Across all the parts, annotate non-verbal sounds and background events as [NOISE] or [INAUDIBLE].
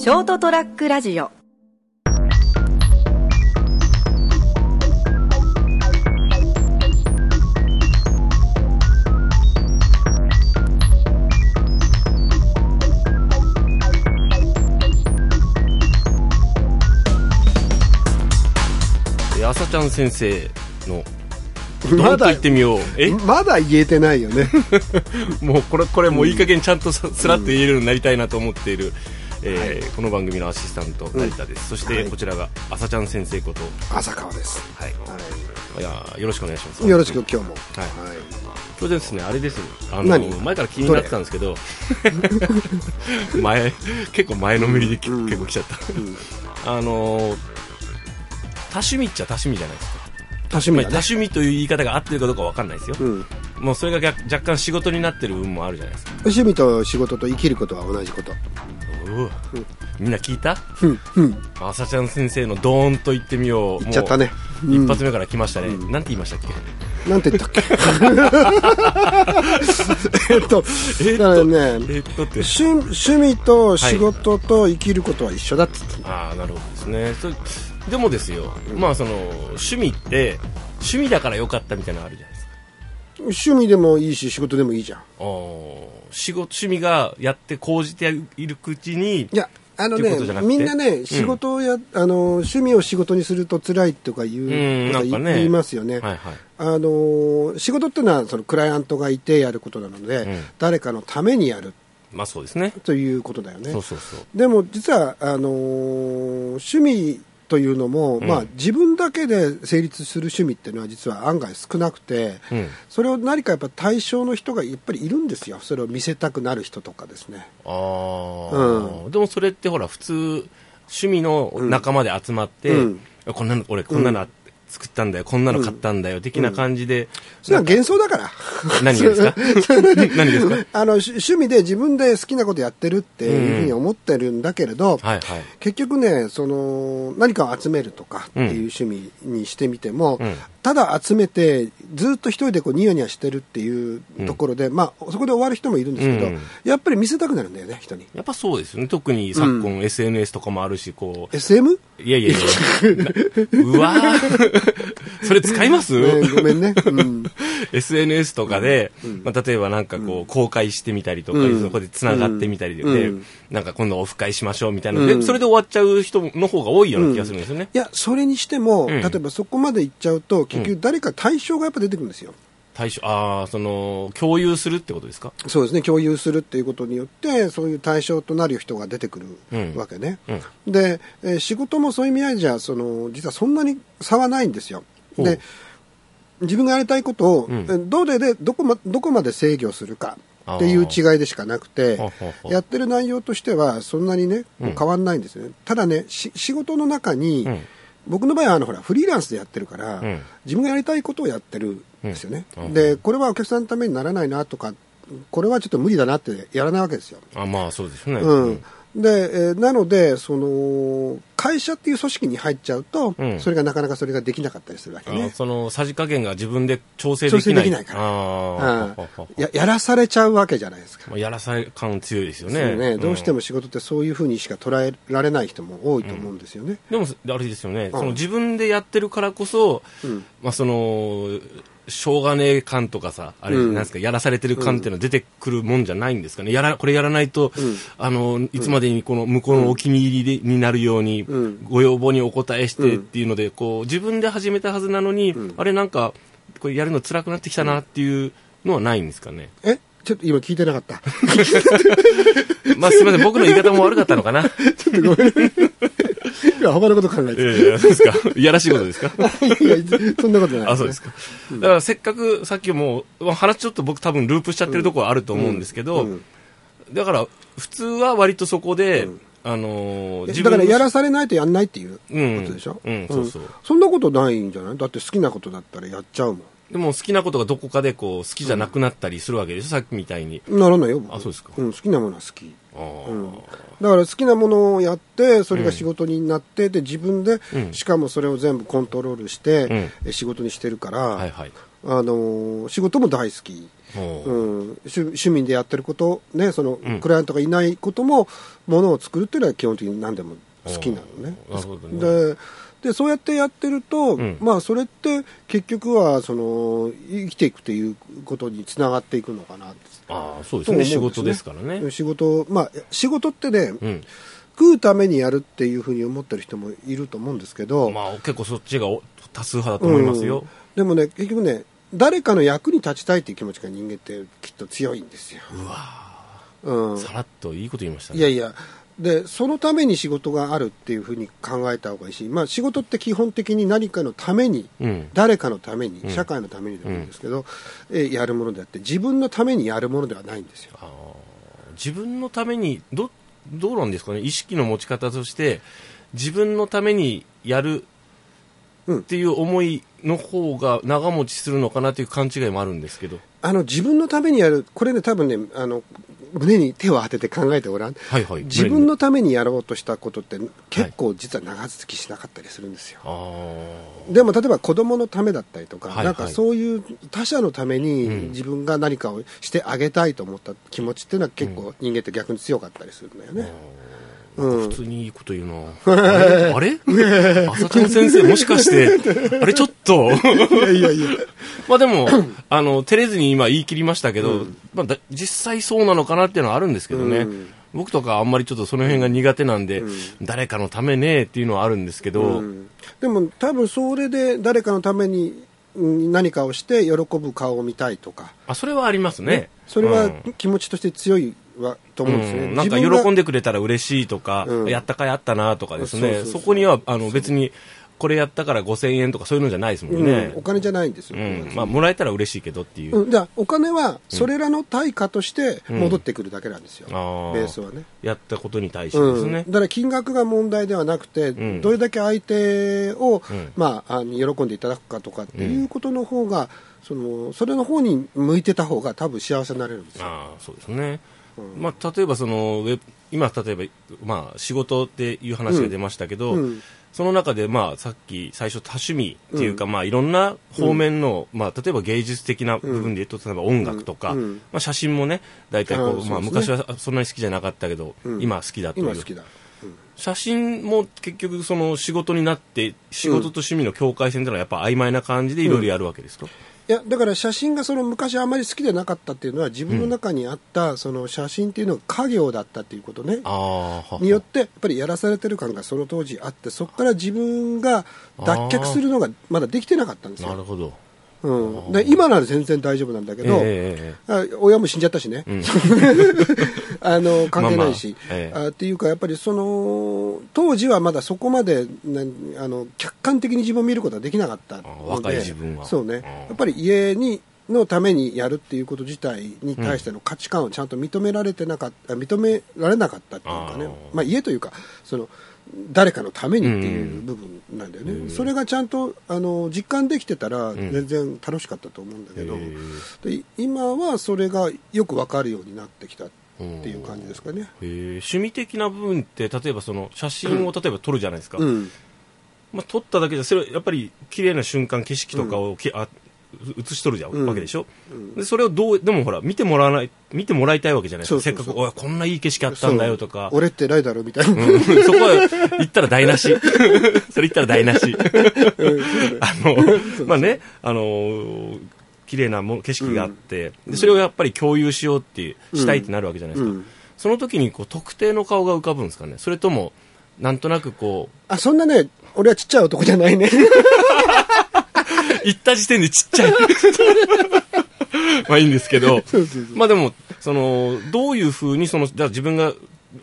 ショートトラックラジオ。え朝ちゃん先生のどまだ言ってみよう。え？まだ言えてないよね。[LAUGHS] もうこれこれもういい加減ちゃんとさすらっと言えるようになりたいなと思っている、えーこの番組のアシスタント成田です、そしてはい。こちらが朝ちゃん先生こと。浅川です、はい。はい。やよろしくお願いします。い、よろしく今日も。はい。はい。それでですねあれですよあの何？前から気になってたんですけど。[LAUGHS] 前結構前のめりで、うん。結構来ちゃった、あの多趣味っちゃ多趣味じゃないですか。まあ多多趣味だね趣味という言い方が合ってるかどうかわかんないですよ、うん。もうそれが逆若干仕事になってる部分もあるじゃないですか。趣味と仕事と生きることは同じことう？わみんな聞いた？うんうん。朝ちゃん先生のドーンと言ってみよう。言っちゃったね。一発目から来ましたね、なんて言いましたっけ？なんて言ったっけ？[LAUGHS] えっとえっとだからねえっとって。趣趣味と仕事と生きることは一緒だっつって、ああなるほどですね。でもですよ、まあその趣味って趣味だから良かったみたいなのあるじゃないですか趣味でもいいし仕事でもいいじゃん。仕事趣味がやって講じているうちにいやあのねみんなね仕事をや、あの趣味を仕事にすると辛いとかいううんかね。言いますよね、はいはい。あの仕事っていうのはそのクライアントがいてやることなので、うん。誰かのためにやる。まあそうですね。ということだよね。そうそうそう。でも実はあの趣味というのも、うん。まあ、自分だけで成立する趣味っていうのは実は案外少なくて、うん。それを何かやっぱ対象の人がやっぱりいるんですよ。それを見せたくなる人とかですね。ああ、うでもそれってほら普通趣味の仲間で集まって、うん。こんなの俺こんなの作ったんだよ、こんなの買ったんだよ、的な感じで、それは幻想だから。何がですか？[LAUGHS] 何ですか？あのし趣味で自分で好きなことやってるっていうふうに思ってるんだけれど、はいはい。結局ねその何かを集めるとかっていう趣味にしてみても、うん。ただ集めてずっと一人でこうニヤニヤしてるっていうところで、まあそこで終わる人もいるんですけど、うん。やっぱり見せたくなるんだよね人に。やっぱそうですよね特に昨今 SNS とかもあるしこう。SM? いやいやいや。なうわー [LAUGHS] それ使います、ねごめんね、うん、SNS とかで、まあ、例えばなんかこう、公開してみたりとか、うん。そこで繋がってみたりで、うん。なんか今度オフ会しましょうみたいな、うん。でそれで終わっちゃう人の方が多いような気がするんですよね。いやそれにしても、うん。例えばそこまで行っちゃうと結局誰か対象がやっぱ出てくるんですよ、対象、ああ、その、共有するってことですか？そうですね。共有するっていうことによってそういう対象となる人が出てくるうん。わけね、うん。で、えー仕事もそういう意味合いじゃその実はそんなに差はないんですよ。で自分がやりたいことを、うん。えーどれでどこ,、ま、どこまで制御するかっていう違いでしかなくてやってる内容としてはそんなにねうん。変わんないんですよね、ただねし仕事の中に、うん僕の場合はあのほらフリーランスでやってるから、うん。自分がやりたいことをやってるんですよね、うん。でこれはお客さんのためにならないなとかこれはちょっと無理だなってやらないわけですよ。あまあそうですね。うん、で、えーなのでその会社っていう組織に入っちゃうと、うん。それがなかなかそれができなかったりするわけあねそのさじ加減が自分で調整できない。ないから。ややらされちゃうわけじゃないですか、まあやらされ感強いですよね。ね。どうしても。も仕事ってそういうふうにしか捉えられない人も多いと思うんですよね、でも、あれですよね、ん。その自分でやってるからこそ、うん。まあその、しょうがねえ感とかさ、あれ、うん。なんですか、やらされてる感っていうのは出てくるもんじゃないんですかね。やら、これやらないと、うん。あの、いつまでにこの向こうのお気に入りでになるように、うん。ご要望にお答えしてっていうので、こう、自分で始めたはずなのに、ん。あれなんか、これやるの辛くなってきたなっていうのはないんですかね。え？ちょっと今聞いてなかった。[LAUGHS] まあすみません、僕の言い方も悪かったのかな。[LAUGHS] ちょっとごめんいや他のこと考えて。いやいや、ですか。いやらしいことですか。[LAUGHS] いやそんなことない。あ、そうですか。だからせっかくさっきも話ちょっと僕多分ループしちゃってるところあると思うんですけど、うんだから普通は割とそこで、うん。あのーいやだからやらすされないとやんないっていううん。ことでしょ、うんそうそう。そんなことないんじゃない？だって好きなことだったらやっちゃうもでも好きなことがどこかでこう好きじゃなくなったりするわけでしょ、さっきみたいに。んならないよ。僕あそうですか。ん、好きなものは好きうん。だから好きなものをやってそれが仕事になって、で自分で、うん。しかもそれを全部コントロールして、うん。え仕事にしてるから、はいはい。あの仕事も大好き、うん、趣趣味でやってること、ね、そのうん。クライアントがいないことも、ものを作るっていうのは基本的に何でも好きなのね。なるほどね。ででそうやってやってると、うん。まあそれって結局はその生きていくっていうことにつながっていくのかなって。ああそうですね。ね。事ですからね。仕事まあ仕事ってね、うん。食うためにやるっていうふうに思ってる人もいると思うんですけど、まあ結構そっちがお多数派だと思いますよ、うん。でもね結局ね誰かの役に立ちたいっていう気持ちが人間ってきっと強いんですよ、うわうん、さらっといいこと言いましたね。いやいやでそのために仕事があるっていうふうに考えた方がいいし、まあ、仕事って基本的に何かのためにうん。誰かのために、うん。社会のためにでもいいんですけど、えーやるものであって自分のためにやるものではないんですよ。自分のためにどどうなんですかね？意識の持ち方として自分のためにやるうん。っていう思いの方が長持ちするのかなという勘違いもあるんですけど。あの自分のためにやるこれね多分ねあの胸に手を当てて考えてごらん。はいはい。自分のためにやろうとしたことって結構実は長続きしなかったりするんですよ、あでも例えば子供のためだったりとか、はいはい。なんかそういう他者のためにうん。自分が何かをしてあげたいと思った気持ちっていうのは結構人間って逆に強かったりするんだよね。あうん。普通にいいこと言うなあれ朝ちゃん先生もしかして [LAUGHS] あれちょっと？いやいやいや。まあでも、あの、照れずに今言い切りましたけど、まあだ実際そうなのかなっていうのはあるんですけどね。うん。僕とかあんまりちょっとその辺が苦手なんで、うん。誰かのためねっていうのはあるんですけど、うん。でも多分それで誰かのためにうん何かをして喜ぶ顔を見たいとか、あ、それはありますね。それはうん。気持ちとして強いわと思うんですね。うんなんか喜んでくれたら嬉しいとか、うんやったかいあったなとかですね、そこにはあの別にこれやったから5000円とかそういうのじゃないですもんねうん。お金じゃないんですよ。うんまあ、もらえたら嬉しいけどっていう。うん、じゃあお金はそれらの対価として戻ってくるだけなんですよ、ベースはね。やったことに対してですねうん、。だから金額が問題ではなくて、んどれだけ相手を、うんまあ、あの喜んでいただくかとかっていうことの方が、そのそれの方に向いてた方が多分幸せになれるんですよ。ああそうですね、うんまあ、例えばそのウェブ今例えば、まあ、仕事っていう話が出ましたけど、うん。その中で、まあ、さっき最初多趣味っていうか、まあ、いろんな方面の、まあ、例えば芸術的な部分で言うと、例えば音楽とか、うん。まあ、写真もね大体こうまあ、あーそうですね。昔はそんなに好きじゃなかったけど、うん今は好きだという。写真も結局その仕事になって仕事と趣味の境界線というのはやっぱ曖昧な感じでいろいろやるわけですと、いやだから写真がその昔あまり好きでなかったっていうのは自分の中にあったその写真っていうのが家業だったっていうことね、ああはによってやっぱりやらされてる感がその当時あ。ってそこから自分が脱却するのがまだできてなかったんですよ、なるほどうん、で今なら全然大丈夫なんだけど、えええあ親も死んじゃったしね、ん。[LAUGHS] あの関係ないし、まあまあええ。あっていうかやっぱりその当時はまだそこまでなあの客観的に自分を見ることができなかったので。あ若い自分は。そうね。うん。やっぱり家にのためにやるっていうこと自体に対しての価値観をちゃんと認められてなかった認められなかったっていうかね。まあ、家というかその誰かのためにっていう部分なんだよね、それがちゃんとあの実感できてたらん。全然楽しかったと思うんだけど、へで今はそれがよく分かるようになってきたっていう感じですかね。えー。趣味的な部分って例えばその写真を例えば撮るじゃないですか、うん。まあ、撮っただけじゃそれやっぱり綺麗な瞬間景色とかをき、あ写し撮るじゃん、うん。わけでしょ、でそれをどうでもほら見てもらわない見てもらいたいわけじゃないですか。せっかくおいこんないい景色あったんだよとか。俺って偉いだろみたいな、うん。そこは言ったら台無し。[LAUGHS] それ言ったら台無し。[LAUGHS] あのまあねあのー綺麗なもの景色があって、でそれをやっぱり共有しようってしたいってなるわけじゃないですか、うん。その時にこう特定の顔が浮かぶんですかね。それともなんとなくこうあそんなね俺はちっちゃい男じゃないね [LAUGHS] 行った時点でちっちゃい。[LAUGHS] まあいいんですけど。まあでもそのどういうふうにそのじゃあ自分が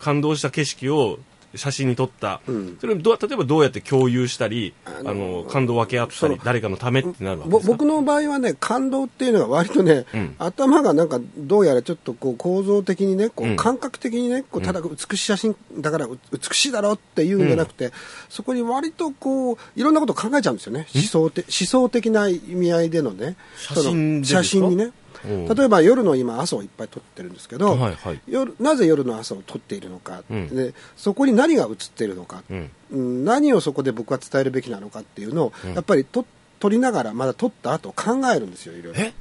感動した景色を写真に撮った、うん。それをどう例えばどうやって共有したりああのの感動を分け合ったり誰かのためってなるわけ僕の場合はね感動っていうのは割とね、うん。頭がなんかどうやらちょっとこう構造的にねこう感覚的にねこうただ美しい写真だからう美しいだろうっていうんじゃなくて、そこに割とこういろんなことを考えちゃうんですよね。思想て思想的な意味合いでのね。写真写真にね。うん例えば夜の今朝をいっぱい撮ってるんですけど、はいはい。夜なぜ夜の朝を撮っているのか、うん。でそこに何が映っているのか、うん。うん何をそこで僕は伝えるべきなのかっていうのを、やっぱりと撮りながらまだ撮った後考えるんですよいろいろ。え？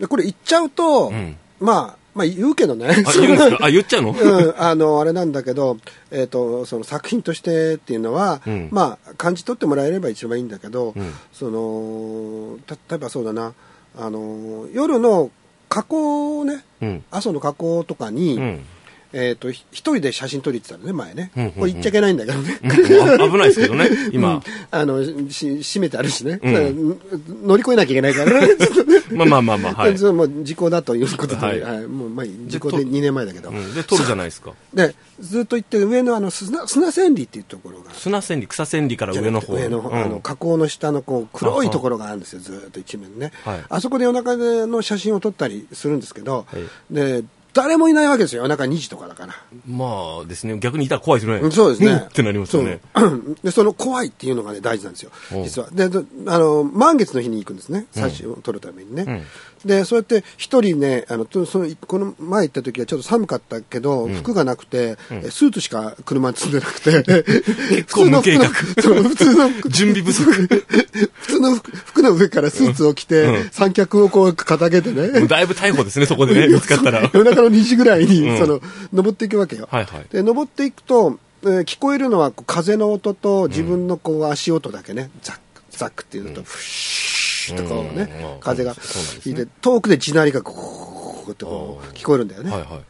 でこれ言っちゃうと、うん。まあまあ言うけどね。あ、言っちゃうの？うん、あの、あれなんだけど、えっ、と、その作品としてっていうのは、うん。まあ、感じ取ってもらえれば一番いいんだけど、うん。その、た例えばそうだな、あの、夜の加工をね、うん。朝の加工とかに、うん。えっ、と、ひ一人で写真撮りって言ってたのね、前ね。うんうんうんこれ言っちゃいけないんだけどね。うんあ危ないですけどね、今 [LAUGHS] うん。あの、し、閉めてあるしね。うん乗り越えなきゃいけないからね。[LAUGHS] まあまあまあまあ、はい。[LAUGHS] もう時効だということで、はいはいもうまあ時効で2年前だけど。うんで、撮るじゃないですか。で、ずっと行って上のあの砂砂千里っていうところが。砂千里、草千里から上の方。上の、うんあの、河口の下のこう、黒いところがあるんですよ、ずーっと一面ね。はいあそこで夜中での写真を撮ったりするんですけど、はいで、誰もいないわけですよ、夜中2時とかだから。まあですね、逆にいたら怖いですね。うんそうですね。んってなりますよね。[CLEARS THROAT] で、その怖いっていうのがね、大事なんですよ。実は。で、であの、満月の日に行くんですね。写真を撮るためにね。で、そうやって一人ね、あの、とその、この前行った時はちょっと寒かったけど、服がなくて、えスーツしか車に積んでなくて、結構無計画。普通の服、準備不足。[LAUGHS] 普通の服服の上からスーツを着て、うん。三脚をこう掲げてね。もうだいぶ逮捕ですね、そこでね、[LAUGHS] 見つかったら。夜中の2時ぐらいに、うん。その、登っていくわけよ。はいはい。で、登っていくと、えー聞こえるのは風の音と自分のこう足音だけね、ザック、ザックっていうのと、フシューッとこうね、うん風が。吹いて、遠くで地鳴りがこうってこう聞こえるんだよね。はいはい。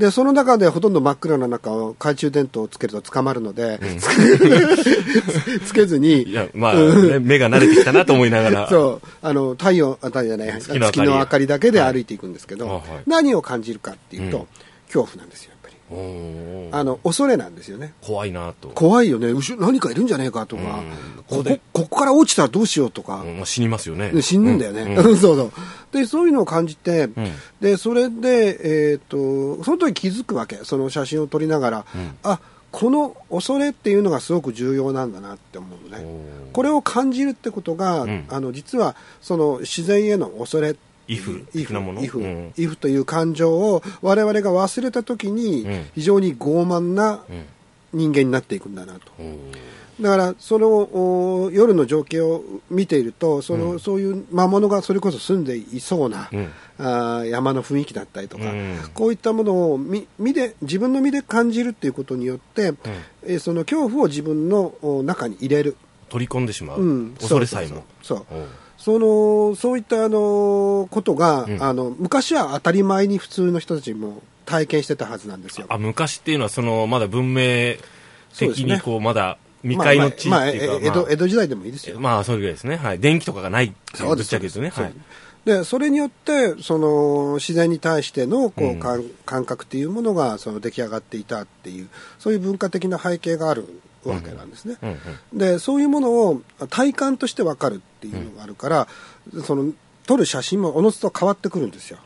で、その中でほとんど真っ暗な中を懐中電灯をつけると捕まるので、つつけずに、いや、まあ、ね、目が慣れてきたなと思いながら。そう、あの、太陽、あ太陽じゃない、月の明かり。月の明かりだけで歩いていくんですけど、はいはい。何を感じるかっていうと、うん。恐怖なんですよ、あの、恐れなんですよね。怖いなと。怖いよね。後ろ何かいるんじゃねえかとか、うんこここでこ、から落ちたらどうしようとか、うんまあ死にますよね。ね死ぬんだよね。うん [LAUGHS] そうそう。で、そういうのを感じて、んで、それで、えっ、と、その時気づくわけ。その写真を撮りながら、んあ、この恐れっていうのがすごく重要なんだなって思うのね。これを感じるってことが、んあの、実は、その自然への恐れ、イフイフ的なもの？イフうん。イフという感情を我々が忘れた時にうん。非常に傲慢なうん。人間になっていくんだなと。だからそのお夜の情景を見ているとその、そういう魔物がそれこそ住んでいそうな、うん。あー山の雰囲気だったりとか、うん。こういったものを見見で自分の身で感じるっていうことによって、えーその恐怖を自分のお中に入れる、取り込んでしまう。うん。恐れさえも。そうそのそういったあのことが、うんあの昔は当たり前に普通の人たちも体験してたはずなんですよ。あ、昔っていうのは、その、まだ文明的にこう、まだ未開の地っていうか、まあまあま江戸江戸時代でもいいですよ。まあ、それぐらいですね。はい。電気とかがないっていうぶっちゃけですね。そうはい。でそれによってその自然に対してのこう、うん感感覚っていうものがその出来上がっていたっていうそういう文化的な背景があるわけなんですね。うんうん。でそういうものを体感として分かるっていうのがあるから、その撮る写真もおのずと変わってくるんですよ。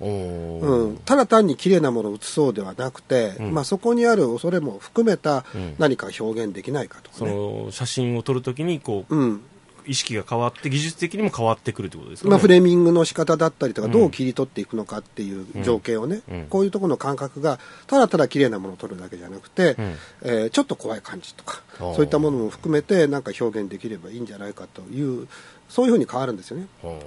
うん、ただ単に綺麗なものを写そうではなくて、うんまあ、そこにある恐れも含めたうん何か表現できないかとかそね。の写真を撮るときにこう、うん意識が変わって技術的にも変わってくるってことですかね、まあ、フレーミングの仕方だったりとか、うん。どう切り取っていくのかっていう情景をね、うん。こういうところの感覚がただただ綺麗なものを撮るだけじゃなくて、うん。えーちょっと怖い感じとかそういったものも含めてなんか表現できればいいんじゃないかというそういうふうに変わるんですよね。は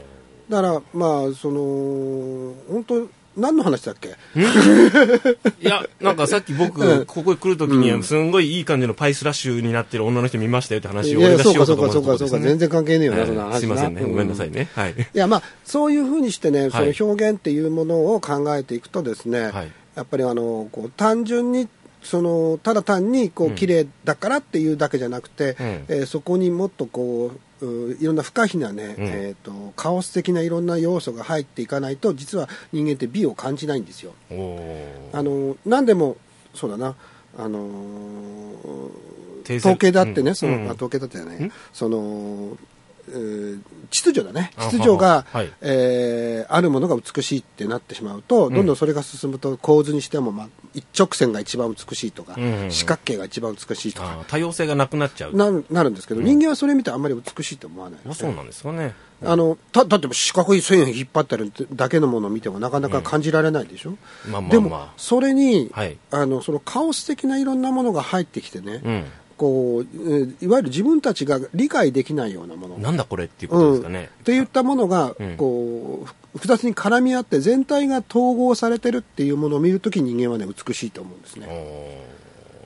だからまあその本当何の話だっけ？あ [LAUGHS] いや、なんかさっき僕、うん。ここに来るときに、うん。すんごいいい感じのパイスラッシュになってる女の人見ましたよって話いを俺がしようやそうかかと思ったところですね。そうかそうか。そうか全然関係ねえよな、はいそんな話。なすいませんね。ごめんなさいうんね。はい。いやまあそういうふうにしてね、はい。その表現っていうものを考えていくとですね、はい。やっぱりあのこう単純にそのただ単にこううん。綺麗だからっていうだけじゃなくて、うん。えーそこにもっとこうういろんな不可避なね、うん。えー、とカオス的ないろんな要素が入っていかないと実は人間って美を感じないんですよ。あの何でもそうだな。あの訂正。統計だってね、うん。その、うん。あ統計だってじゃない、ん。その、えー秩序だね。あ秩序がはははい。えーあるものが美しいってなってしまうと、ん。どんどんそれが進むと構図にしても、まあ、一直線が一番美しいとか、うんうんうん。四角形が一番美しいとか。多様性がなくなっちゃう。ななるんですけど、人間はそれ見てあんまり美しいと思わない。のであそうなんですかね。あのただって四角い線引っ張ってるだけのものを見てもなかなか感じられないでしょ、まあまあでもまそれに、はい。あのそのカオス的ないろんなものが入ってきてね、あ。うん。こう、えーいわゆる自分たちが理解できないようなもの。なんだこれっていうことですかね。っていったものがうん、こう、ふ複雑に絡み合って全体が統合されてるっていうものを見るとき人間はね、美しいと思うんですね。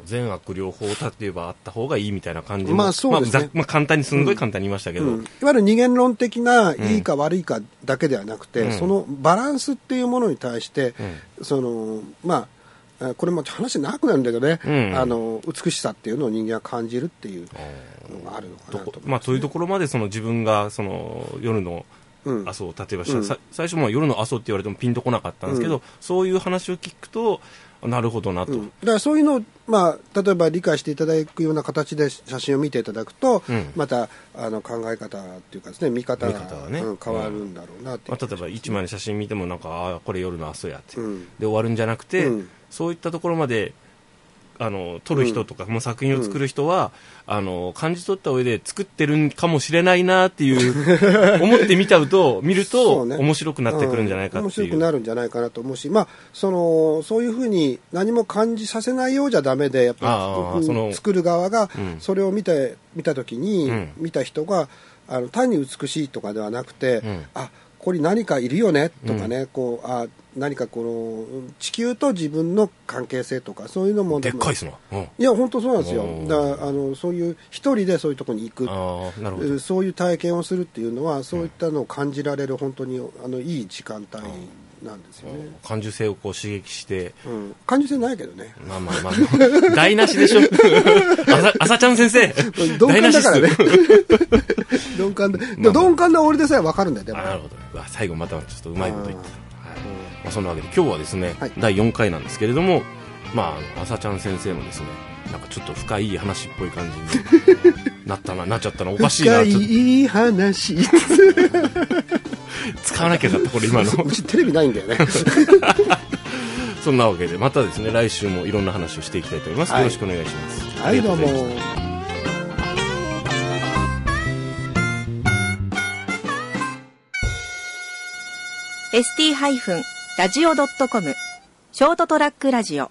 善悪両方立てばあった方がいいみたいな感じのまあそうですね。まあざまあ簡単にすんごい簡単に言いましたけど、うん、いわゆる二元論的ないいか悪いかだけではなくて、うん。そのバランスっていうものに対して、そのまああこれも話長くなるんだけどね、うん。あの美しさっていうのを人間は感じるっていうのがあるのかどなと思いまあ、そういうところまでその自分がその夜のうん阿蘇、例えば、うん。さ最初も夜の阿蘇って言われてもピンとこなかったんですけど、うそういう話を聞くとなるほどなと、うん、だからそういうのを、まあ、例えば理解していただくような形で写真を見ていただくと、うん。またあの考え方っていうかですね見方がね。うん変わるんだろうなっていうまあ、例えば一枚の写真見てもなんかああこれ夜の阿蘇やって、うん。で終わるんじゃなくて、うんそういったところまであの撮る人とか、もう作品を作る人は、あの感じ取った上で作ってるんかもしれないなっていう [LAUGHS] 思って見ちゃうと見るそと、うね。面白くなってくるんじゃないかうん面っていう、白くなるんじゃないかなと思うし、まあ、そのそういうふうに何も感じさせないようじゃダメでやっぱり作る側がうん。それを見て見た時に、うん。見た人があの単に美しいとかではなくて、うん。あここに何かいるよねとかね、こうあ何かこの地球と自分の関係性とかそういうのもでっかいっすな、うん、いや本当そうなんですよ。だからあのそういう一人でそういうところに行く。そういう体験をするっていうのはそういったのを感じられる本当にあのいい時間帯なんですよね、感受性をこう刺激して。うん、感受性ないけどね。まあまあまあ、台無しでしょ。[LAUGHS] あさ、あさちゃん先生。鈍感だからね。[LAUGHS] 鈍感で、まあでも鈍感な俺でさえ分かるんだよでもなるほど。うわ最後またちょっとうまいこと言って。た。まあ、そんなわけで今日はですね、はい。第4回なんですけれども、まあさちゃん先生もですね、なんかちょっと深い話っぽい感じに [LAUGHS] なったな、なっちゃったな、おかしいな、深ちょっと。い話使わなきゃよかった、これ今の。[LAUGHS] うちテレビないんだよねそんなわけで、またですね、来週もいろんな話をしていきたいと思います。はいよろしくお願いします。はいどうもありがとございましたー ST-radio.com ショートトラックラジオ